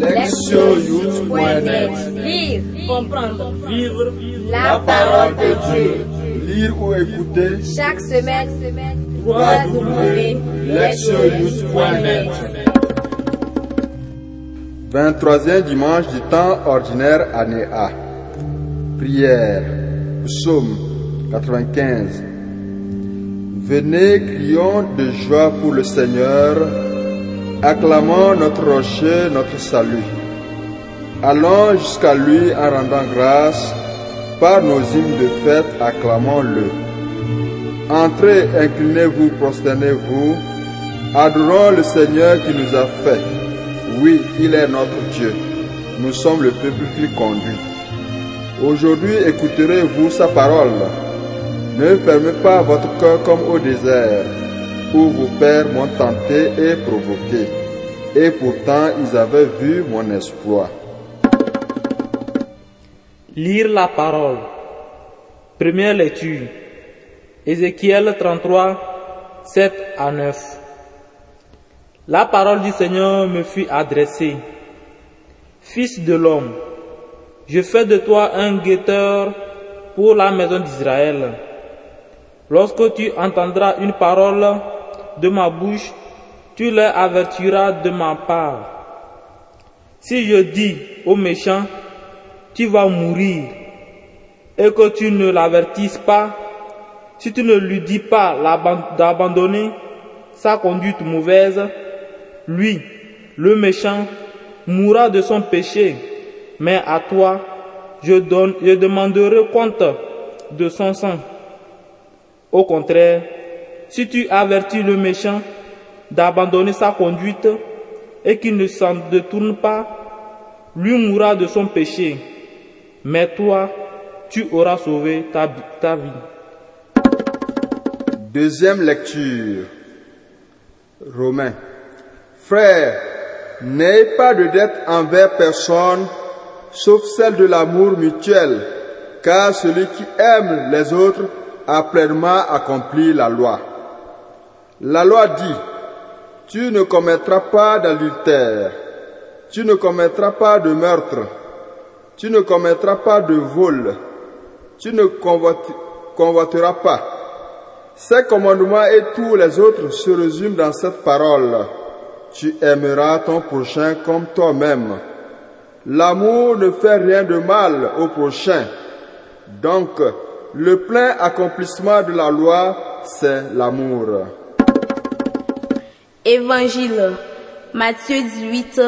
Lectionyouth.net Lire, comprendre. Vivre La parole de Dieu. Lire ou écouter Chaque semaine, www.lectionyouth.net 23e dimanche du temps ordinaire année A. Prière. Psaume 95. Venez, crions de joie pour le Seigneur. Acclamons notre rocher, notre salut. Allons jusqu'à lui en rendant grâce. Par nos hymnes de fête, acclamons-le. Entrez, inclinez-vous, prosternez-vous. Adorons le Seigneur qui nous a fait. Oui, il est notre Dieu. Nous sommes le peuple qu'il conduit. Aujourd'hui, écouterez-vous sa parole. Ne fermez pas votre cœur comme au désert, où vos pères m'ont tenté et provoqué. Et pourtant, ils avaient vu mon espoir. Lire la parole. Première lecture. Ézéchiel 33, 7 à 9. La parole du Seigneur me fut adressée. Fils de l'homme, je fais de toi un guetteur pour la maison d'Israël. Lorsque tu entendras une parole de ma bouche, tu leur avertiras de ma part. Si je dis aux méchants, tu vas mourir, et que tu ne l'avertisses pas, si tu ne lui dis pas d'abandonner sa conduite mauvaise, lui, le méchant, mourra de son péché, mais à toi, je, je demanderai compte de son sang. Au contraire, si tu avertis le méchant d'abandonner sa conduite et qu'il ne s'en détourne pas, lui mourra de son péché, mais toi, tu auras sauvé ta, ta vie. Deuxième lecture. Romains. Frères, n'ayez pas de dette envers personne, sauf celle de l'amour mutuel, car celui qui aime les autres a pleinement accompli la loi. La loi dit, tu ne commettras pas d'adultère, tu ne commettras pas de meurtre, tu ne commettras pas de vol, tu ne convoiteras pas. Ces commandements et tous les autres se résument dans cette parole. Tu aimeras ton prochain comme toi-même. L'amour ne fait rien de mal au prochain. Donc, le plein accomplissement de la loi, c'est l'amour. Évangile, Matthieu 18,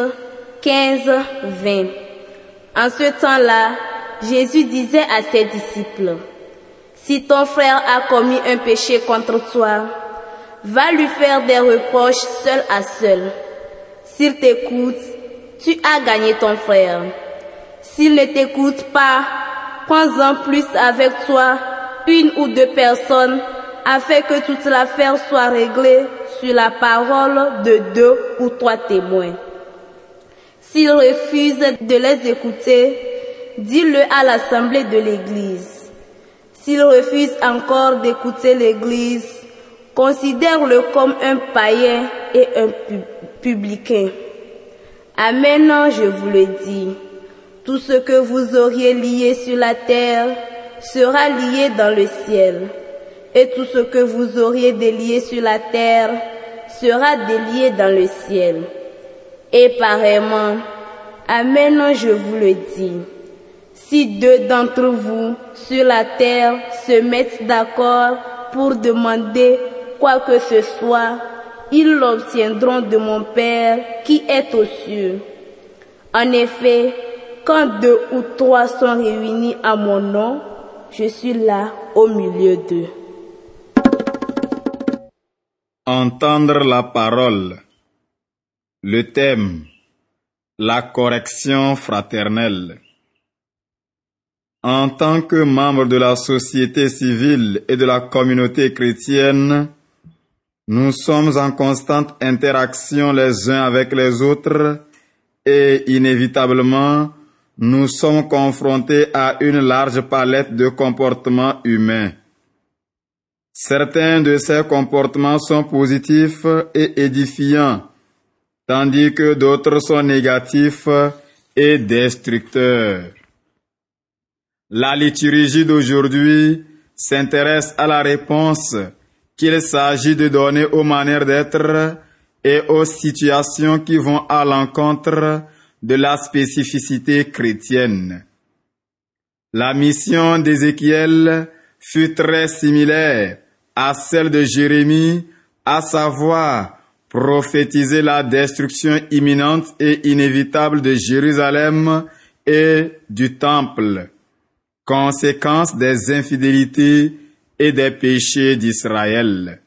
15, 20. En ce temps-là, Jésus disait à ses disciples, Si ton frère a commis un péché contre toi, va lui faire des reproches seul à seul. S'il t'écoute, tu as gagné ton frère. S'il ne t'écoute pas, prends-en plus avec toi une ou deux personnes afin que toute l'affaire soit réglée sur la parole de deux ou trois témoins. S'il refuse de les écouter, dis-le à l'assemblée de l'Église. S'il refuse encore d'écouter l'Église, considère-le comme un païen et un publicain. Amen, je vous le dis. Tout ce que vous auriez lié sur la terre sera lié dans le ciel. Et tout ce que vous auriez délié sur la terre sera délié dans le ciel. Et pareillement, Amen, je vous le dis. Si deux d'entre vous sur la terre se mettent d'accord pour demander quoi que ce soit, ils l'obtiendront de mon Père qui est aux cieux. En effet, quand deux ou trois sont réunis à mon nom, je suis là au milieu d'eux. Entendre la parole. Le thème. La correction fraternelle. En tant que membre de la société civile et de la communauté chrétienne, nous sommes en constante interaction les uns avec les autres et inévitablement, nous sommes confrontés à une large palette de comportements humains. Certains de ces comportements sont positifs et édifiants tandis que d'autres sont négatifs et destructeurs. La liturgie d'aujourd'hui s'intéresse à la réponse qu'il s'agit de donner aux manières d'être et aux situations qui vont à l'encontre de la spécificité chrétienne. La mission d'Ézéchiel fut très similaire à celle de Jérémie, à savoir prophétiser la destruction imminente et inévitable de Jérusalem et du temple, conséquence des infidélités et des péchés d'Israël.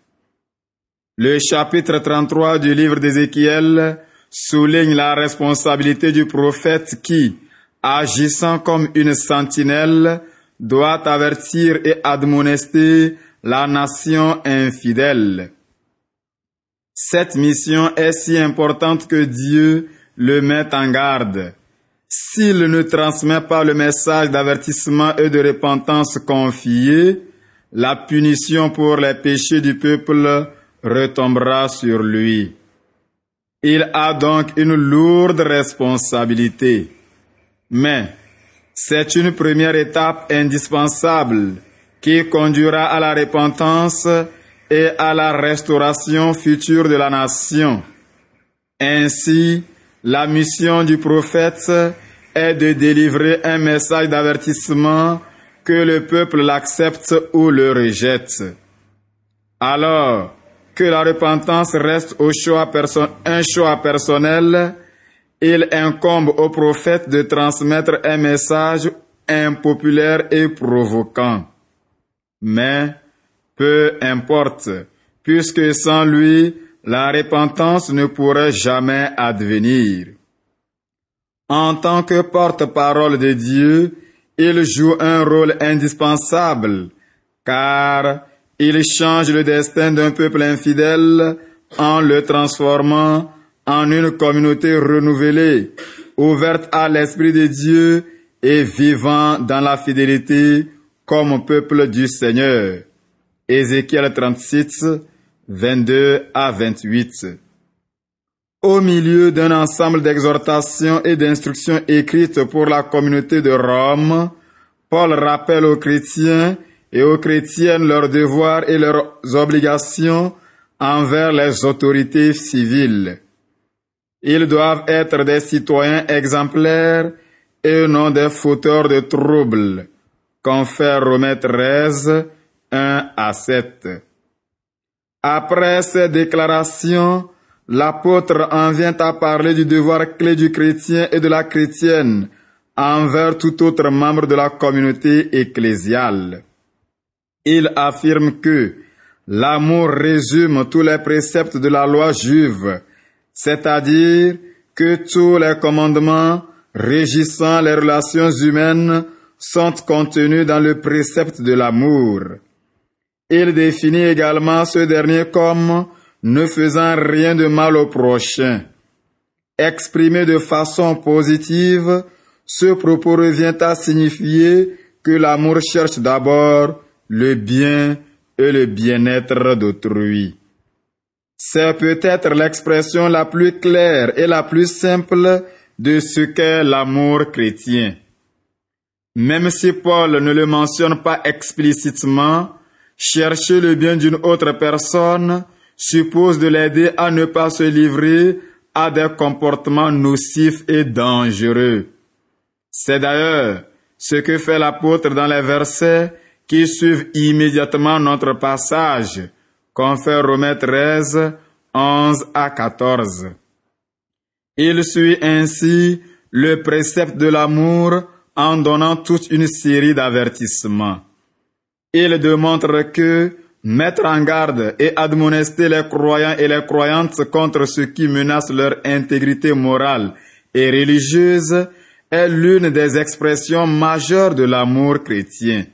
Le chapitre 33 du livre d'Ézéchiel souligne la responsabilité du prophète qui, agissant comme une sentinelle, doit avertir et admonester la nation infidèle. Cette mission est si importante que Dieu le met en garde. S'il ne transmet pas le message d'avertissement et de repentance confié, la punition pour les péchés du peuple retombera sur lui. Il a donc une lourde responsabilité. Mais c'est une première étape indispensable qui conduira à la repentance et à la restauration future de la nation. Ainsi, la mission du prophète est de délivrer un message d'avertissement que le peuple l'accepte ou le rejette. Alors que la repentance reste un choix personnel, il incombe au prophète de transmettre un message impopulaire et provoquant. Mais peu importe, puisque sans lui, la repentance ne pourrait jamais advenir. En tant que porte-parole de Dieu, il joue un rôle indispensable, car il change le destin d'un peuple infidèle en le transformant en une communauté renouvelée, ouverte à l'Esprit de Dieu et vivant dans la fidélité comme peuple du Seigneur. Ézéchiel 36, 22 à 28. Au milieu d'un ensemble d'exhortations et d'instructions écrites pour la communauté de Rome, Paul rappelle aux chrétiens et aux chrétiennes leurs devoirs et leurs obligations envers les autorités civiles. Ils doivent être des citoyens exemplaires et non des fauteurs de troubles. Confère Romains 13, 1 à 7. Après ces déclarations, l'apôtre en vient à parler du devoir clé du chrétien et de la chrétienne envers tout autre membre de la communauté ecclésiale. Il affirme que l'amour résume tous les préceptes de la loi juive, c'est-à-dire que tous les commandements régissant les relations humaines sont contenus dans le précepte de l'amour. Il définit également ce dernier comme ne faisant rien de mal au prochain. Exprimé de façon positive, ce propos revient à signifier que l'amour cherche d'abord le bien et le bien-être d'autrui. C'est peut-être l'expression la plus claire et la plus simple de ce qu'est l'amour chrétien. Même si Paul ne le mentionne pas explicitement, chercher le bien d'une autre personne suppose de l'aider à ne pas se livrer à des comportements nocifs et dangereux. C'est d'ailleurs ce que fait l'apôtre dans les versets qui suivent immédiatement notre passage, Romains 13, 11 à 14. Il suit ainsi le précepte de l'amour en donnant toute une série d'avertissements. Il démontre que mettre en garde et admonester les croyants et les croyantes contre ce qui menace leur intégrité morale et religieuse est l'une des expressions majeures de l'amour chrétien.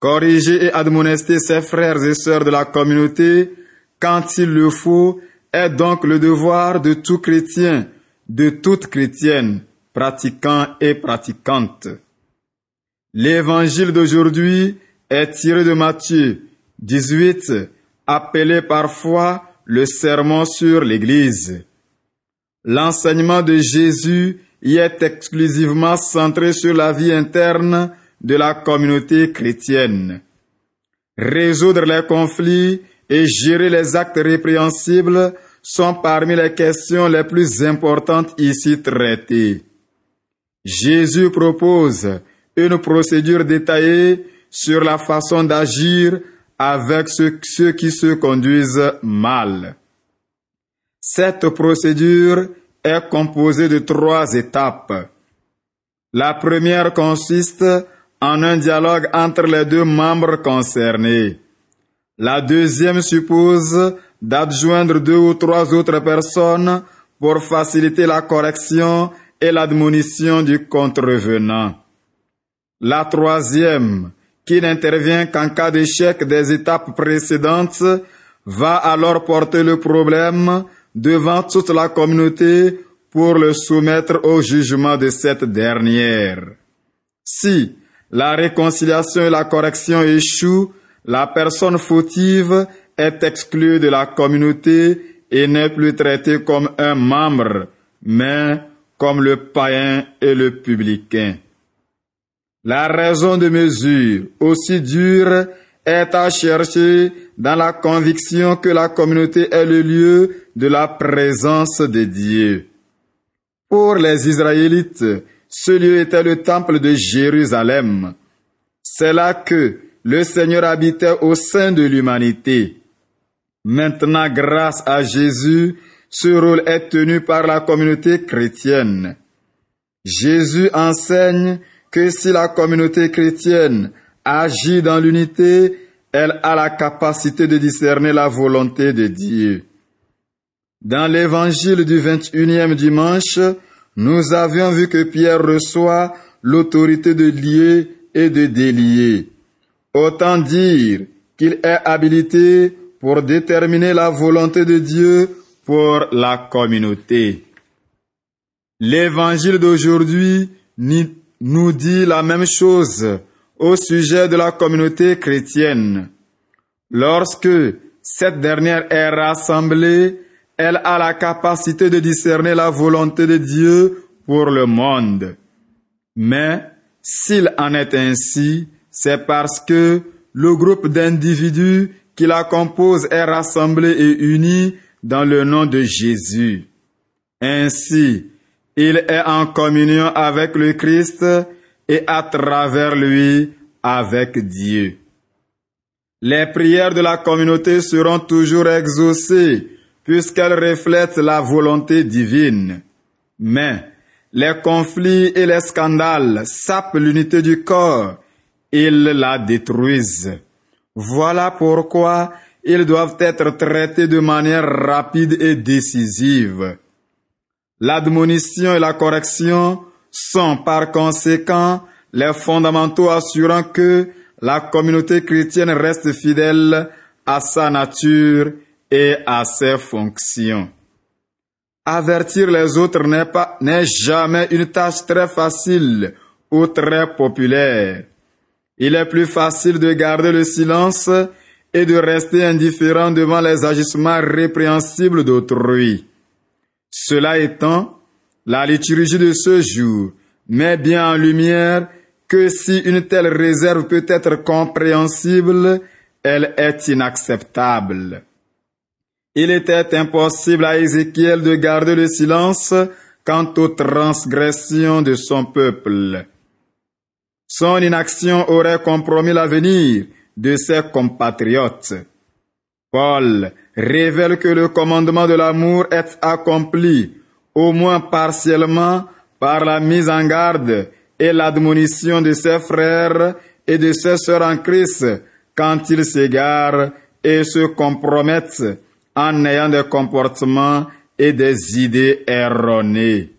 Corriger et admonester ses frères et sœurs de la communauté quand il le faut est donc le devoir de tout chrétien, de toute chrétienne, pratiquant et pratiquante. L'évangile d'aujourd'hui est tiré de Matthieu 18, appelé parfois le sermon sur l'Église. l'enseignement de Jésus y est exclusivement centré sur la vie interne de la communauté chrétienne. Résoudre les conflits et gérer les actes répréhensibles sont parmi les questions les plus importantes ici traitées. Jésus propose une procédure détaillée sur la façon d'agir avec ceux, qui se conduisent mal. Cette procédure est composée de trois étapes. La première consiste en un dialogue entre les deux membres concernés. La deuxième suppose d'adjoindre deux ou trois autres personnes pour faciliter la correction et l'admonition du contrevenant. La troisième, qui n'intervient qu'en cas d'échec des étapes précédentes, va alors porter le problème devant toute la communauté pour le soumettre au jugement de cette dernière. Si la réconciliation et la correction échouent, la personne fautive est exclue de la communauté et n'est plus traitée comme un membre, mais comme le païen et le publicain. La raison de mesure aussi dure est à chercher dans la conviction que la communauté est le lieu de la présence de Dieu. Pour les Israélites, ce lieu était le temple de Jérusalem. C'est là que le Seigneur habitait au sein de l'humanité. Maintenant, grâce à Jésus, ce rôle est tenu par la communauté chrétienne. Jésus enseigne que si la communauté chrétienne agit dans l'unité, elle a la capacité de discerner la volonté de Dieu. Dans l'évangile du 21e dimanche, nous avions vu que Pierre reçoit l'autorité de lier et de délier. Autant dire qu'il est habilité pour déterminer la volonté de Dieu pour la communauté. L'évangile d'aujourd'hui nous dit la même chose au sujet de la communauté chrétienne. Lorsque cette dernière est rassemblée, elle a la capacité de discerner la volonté de Dieu pour le monde. Mais s'il en est ainsi, c'est parce que le groupe d'individus qui la compose est rassemblé et uni dans le nom de Jésus. Ainsi, il est en communion avec le Christ et à travers lui avec Dieu. Les prières de la communauté seront toujours exaucées puisqu'elles reflètent la volonté divine. Mais les conflits et les scandales sapent l'unité du corps, ils la détruisent. Voilà pourquoi ils doivent être traités de manière rapide et décisive. L'admonition et la correction sont par conséquent les fondamentaux assurant que la communauté chrétienne reste fidèle à sa nature et à ses fonctions. Avertir les autres n'est pas, n'est jamais une tâche très facile ou très populaire. Il est plus facile de garder le silence et de rester indifférent devant les agissements répréhensibles d'autrui. Cela étant, la liturgie de ce jour met bien en lumière que si une telle réserve peut être compréhensible, elle est inacceptable. Il était impossible à Ézéchiel de garder le silence quant aux transgressions de son peuple. Son inaction aurait compromis l'avenir de ses compatriotes. Paul révèle que le commandement de l'amour est accompli, au moins partiellement, par la mise en garde et l'admonition de ses frères et de ses sœurs en Christ quand ils s'égarent et se compromettent en ayant des comportements et des idées erronées.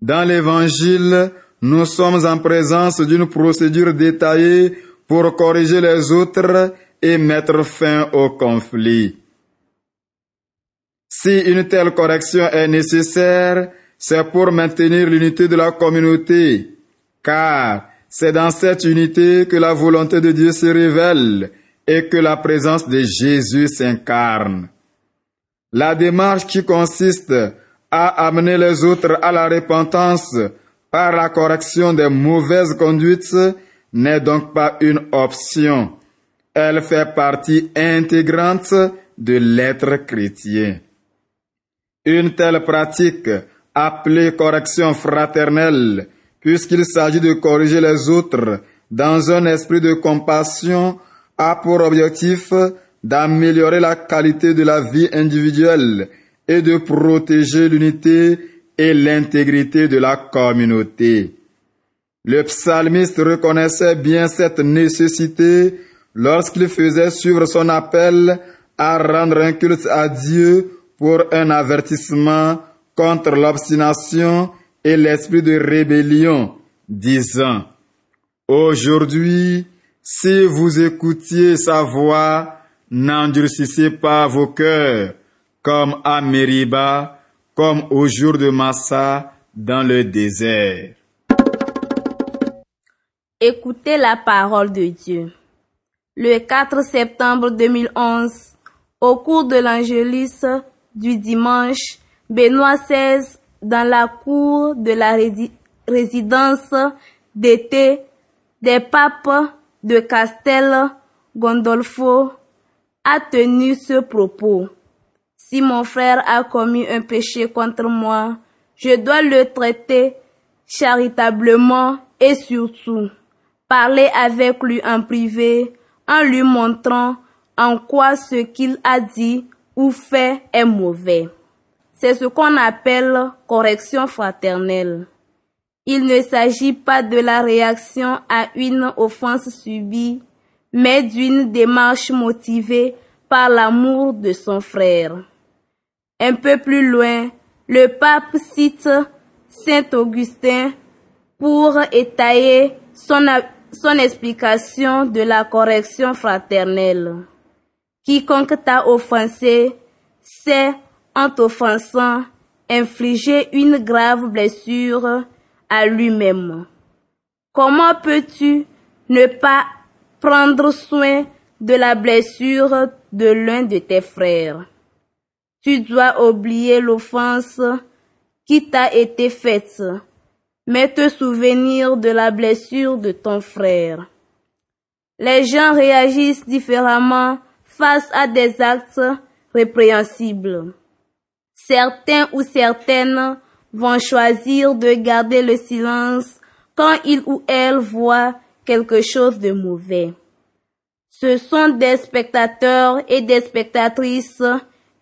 Dans l'Évangile, nous sommes en présence d'une procédure détaillée pour corriger les autres et mettre fin au conflit. Si une telle correction est nécessaire, c'est pour maintenir l'unité de la communauté, car c'est dans cette unité que la volonté de Dieu se révèle et que la présence de Jésus s'incarne. La démarche qui consiste à amener les autres à la repentance par la correction des mauvaises conduites n'est donc pas une option. Elle fait partie intégrante de l'être chrétien. Une telle pratique, appelée correction fraternelle, puisqu'il s'agit de corriger les autres dans un esprit de compassion, a pour objectif d'améliorer la qualité de la vie individuelle et de protéger l'unité et l'intégrité de la communauté. Le psalmiste reconnaissait bien cette nécessité lorsqu'il faisait suivre son appel à rendre un culte à Dieu pour un avertissement contre l'obstination et l'esprit de rébellion, disant, Aujourd'hui, si vous écoutiez sa voix, n'endurcissez pas vos cœurs, comme à Mériba, comme au jour de Massa dans le désert. Écoutez la parole de Dieu. Le 4 septembre 2011, au cours de l'Angélus du dimanche, Benoît XVI, dans la cour de la résidence d'été des papes de Castel Gondolfo, a tenu ce propos. Si mon frère a commis un péché contre moi, je dois le traiter charitablement et surtout parler avec lui en privé en lui montrant en quoi ce qu'il a dit ou fait est mauvais. C'est ce qu'on appelle correction fraternelle. Il ne s'agit pas de la réaction à une offense subie, mais d'une démarche motivée par l'amour de son frère. Un peu plus loin, le pape cite Saint Augustin pour étayer son, explication de la correction fraternelle. Quiconque t'a offensé, c'est, en t'offensant, infliger une grave blessure à lui-même. Comment peux-tu ne pas prendre soin de la blessure de l'un de tes frères? Tu dois oublier l'offense qui t'a été faite, mais te souvenir de la blessure de ton frère. Les gens réagissent différemment face à des actes répréhensibles. Certains ou certaines vont choisir de garder le silence quand ils ou elles voient quelque chose de mauvais. Ce sont des spectateurs et des spectatrices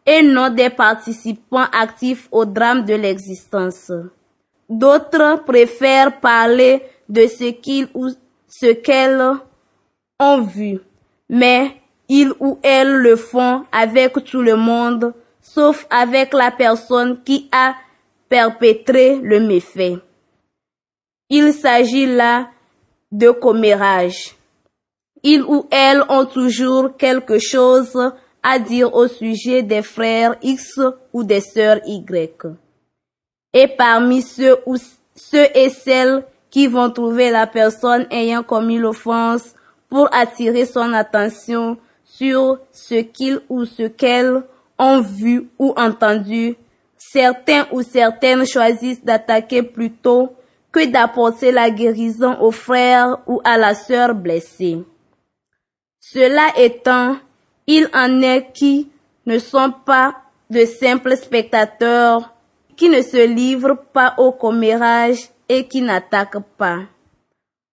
et non des participants actifs au drame de l'existence. D'autres préfèrent parler de ce qu'ils ou ce qu'elles ont vu, mais ils ou elles le font avec tout le monde, sauf avec la personne qui a perpétré le méfait. Il s'agit là de commérage. Ils ou elles ont toujours quelque chose à dire au sujet des frères X ou des sœurs Y. Et parmi ceux, ou, ceux et celles qui vont trouver la personne ayant commis l'offense pour attirer son attention sur ce qu'ils ou ce qu'elles ont vu ou entendu, certains ou certaines choisissent d'attaquer plutôt que d'apporter la guérison au frère ou à la sœur blessée. Cela étant, il en est qui ne sont pas de simples spectateurs, qui ne se livrent pas au commérage et qui n'attaquent pas.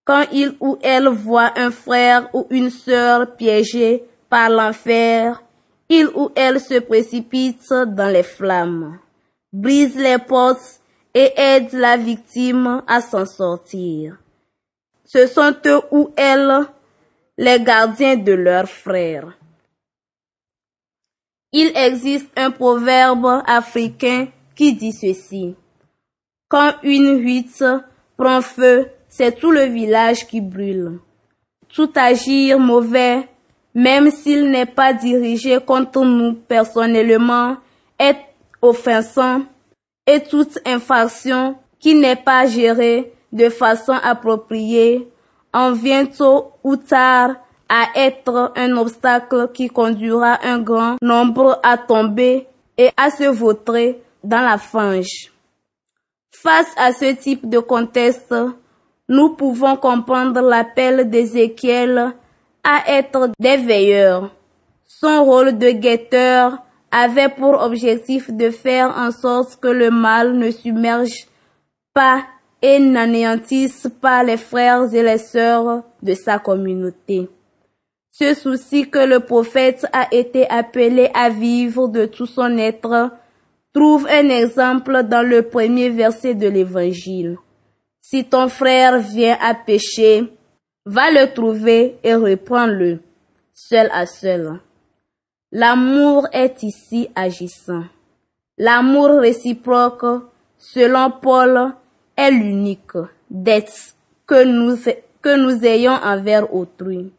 Quand il ou elle voit un frère ou une sœur piégé par l'enfer, il ou elle se précipite dans les flammes, brise les portes et aide la victime à s'en sortir. Ce sont eux ou elles les gardiens de leurs frères. Il existe un proverbe africain qui dit ceci. Quand une huître prend feu, c'est tout le village qui brûle. Tout agir mauvais, même s'il n'est pas dirigé contre nous personnellement, est offensant et toute infraction qui n'est pas gérée de façon appropriée en vient tôt ou tard à être un obstacle qui conduira un grand nombre à tomber et à se vautrer dans la fange. Face à ce type de contexte, nous pouvons comprendre l'appel d'Ézéchiel à être des veilleurs. Son rôle de guetteur avait pour objectif de faire en sorte que le mal ne submerge pas et n'anéantisse pas les frères et les sœurs de sa communauté. Ce souci que le prophète a été appelé à vivre de tout son être trouve un exemple dans le premier verset de l'évangile. Si ton frère vient à pécher, va le trouver et reprends-le, seul à seul. L'amour est ici agissant. L'amour réciproque, selon Paul, est l'unique dette que nous, que nous ayons envers autrui.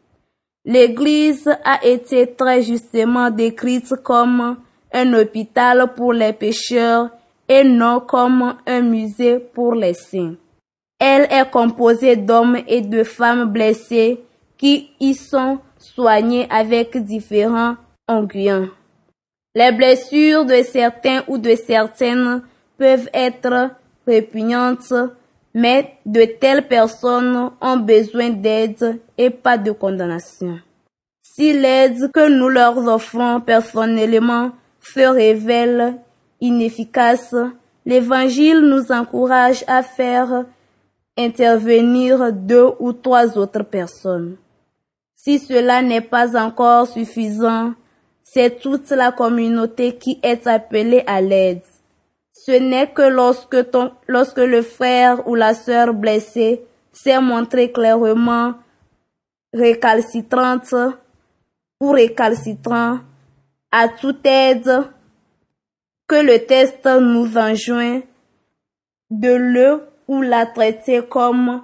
L'Église a été très justement décrite comme un hôpital pour les pécheurs et non comme un musée pour les saints. Elle est composée d'hommes et de femmes blessés qui y sont soignés avec différents onguents. Les blessures de certains ou de certaines peuvent être répugnantes mais de telles personnes ont besoin d'aide et pas de condamnation. Si l'aide que nous leur offrons personnellement se révèle inefficace, l'Évangile nous encourage à faire intervenir deux ou trois autres personnes. Si cela n'est pas encore suffisant, c'est toute la communauté qui est appelée à l'aide. Ce n'est que lorsque, le frère ou la sœur blessée s'est montré clairement récalcitrante ou récalcitrant à toute aide que le test nous enjoint de le ou la traiter comme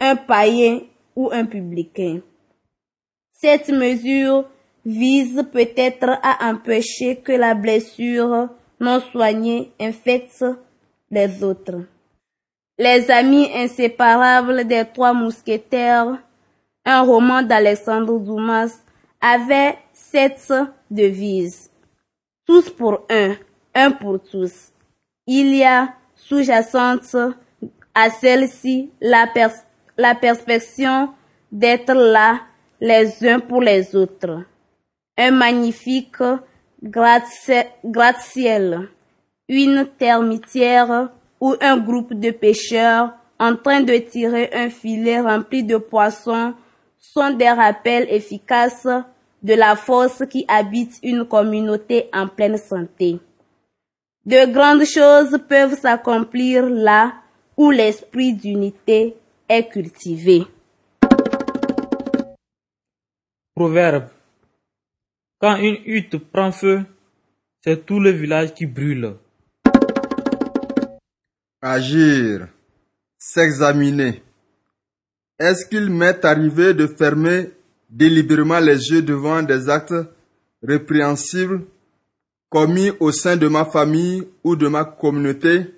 un païen ou un publicain. Cette mesure vise peut-être à empêcher que la blessure non soignés infectent les autres. Les amis inséparables des trois mousquetaires, un roman d'Alexandre Dumas, avait cette devise. Tous pour un, un pour tous. Il y a sous-jacente à celle-ci la, la perspective d'être là les uns pour les autres. Un magnifique gratte-ciel, une termitière ou un groupe de pêcheurs en train de tirer un filet rempli de poissons sont des rappels efficaces de la force qui habite une communauté en pleine santé. De grandes choses peuvent s'accomplir là où l'esprit d'unité est cultivé. Proverbe quand une hutte prend feu, c'est tout le village qui brûle. Agir, s'examiner. Est-ce qu'il m'est arrivé de fermer délibérément les yeux devant des actes répréhensibles commis au sein de ma famille ou de ma communauté?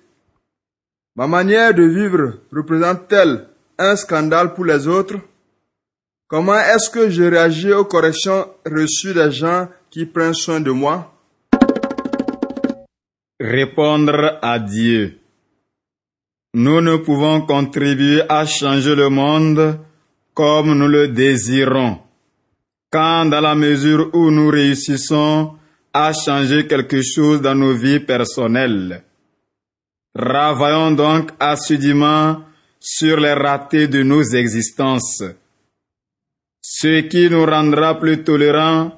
Ma manière de vivre représente-t-elle un scandale pour les autres? Comment est-ce que je réagis aux corrections reçues des gens qui prennent soin de moi? Répondre à Dieu. Nous ne pouvons contribuer à changer le monde comme nous le désirons, quand dans la mesure où nous réussissons à changer quelque chose dans nos vies personnelles. Travaillons donc assidûment sur les ratés de nos existences ce qui nous rendra plus tolérants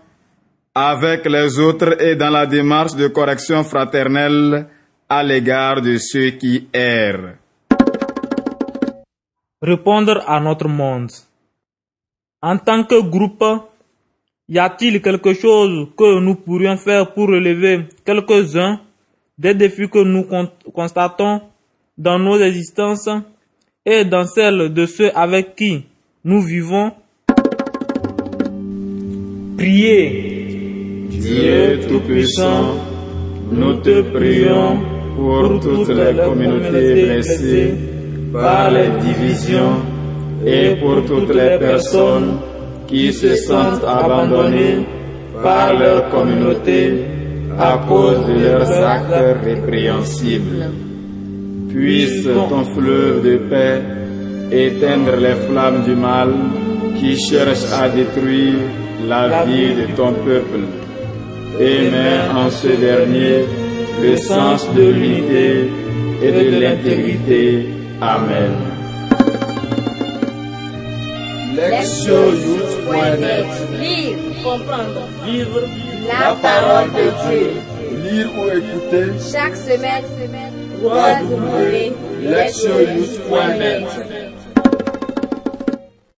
avec les autres et dans la démarche de correction fraternelle à l'égard de ceux qui errent. Répondre à notre monde. En tant que groupe, y a-t-il quelque chose que nous pourrions faire pour relever quelques-uns des défis que nous constatons dans nos existences et dans celles de ceux avec qui nous vivons? Priez. Dieu Tout-Puissant, nous te prions pour toutes les communautés blessées par les divisions et pour toutes les personnes qui se sentent abandonnées par leur communauté à cause de leurs actes répréhensibles. Puisse ton fleuve de paix éteindre les flammes du mal qui cherchent à détruire la vie de ton peuple. Et mets en ce dernier le sens de l'unité et de l'intégrité. Amen. Lectionyouth.net Lire, comprendre. Vivre La parole de Dieu. Lire ou écouter Chaque semaine, www.lectionyouth.net